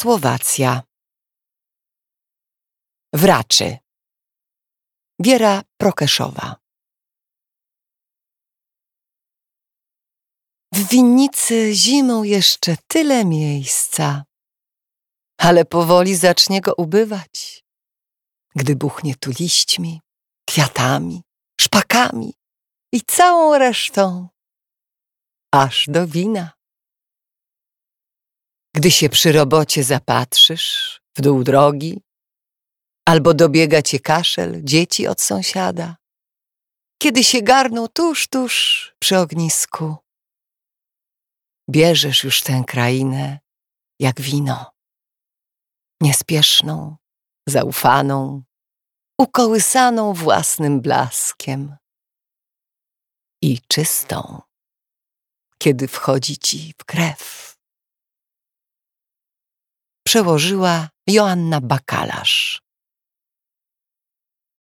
Słowacja. Wraczy. Wiera Prokeszowa. W winnicy zimą jeszcze tyle miejsca, ale powoli zacznie go ubywać, gdy buchnie tu liśćmi, kwiatami, szpakami i całą resztą, aż do wina. Gdy się przy robocie zapatrzysz w dół drogi, albo dobiega cię kaszel dzieci od sąsiada, kiedy się garną tuż, tuż przy ognisku, bierzesz już tę krainę jak wino, niespieszną, zaufaną, ukołysaną własnym blaskiem i czystą, kiedy wchodzi ci w krew przełożyła Joanna Bakalarz.